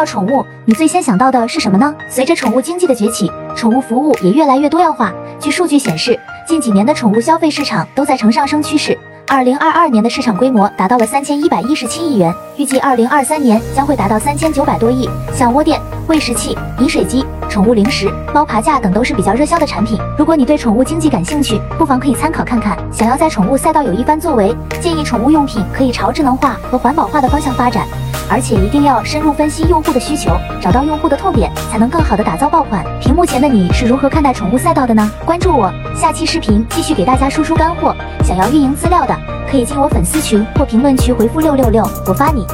到宠物，你最先想到的是什么呢？随着宠物经济的崛起，宠物服务也越来越多样化。据数据显示，近几年的宠物消费市场都在呈上升趋势。二零二二年的市场规模达到了三千一百一十七亿元，预计二零二三年将会达到三千九百多亿。像窝垫、喂食器、饮水机、宠物零食、猫爬架等都是比较热销的产品。如果你对宠物经济感兴趣，不妨可以参考看看。想要在宠物赛道有一番作为，建议宠物用品可以朝智能化和环保化的方向发展。而且一定要深入分析用户的需求，找到用户的痛点，才能更好的打造爆款。屏幕前的你是如何看待宠物赛道的呢？关注我，下期视频继续给大家输出干货。想要运营资料的，可以进我粉丝群或评论区回复六六六，我发你。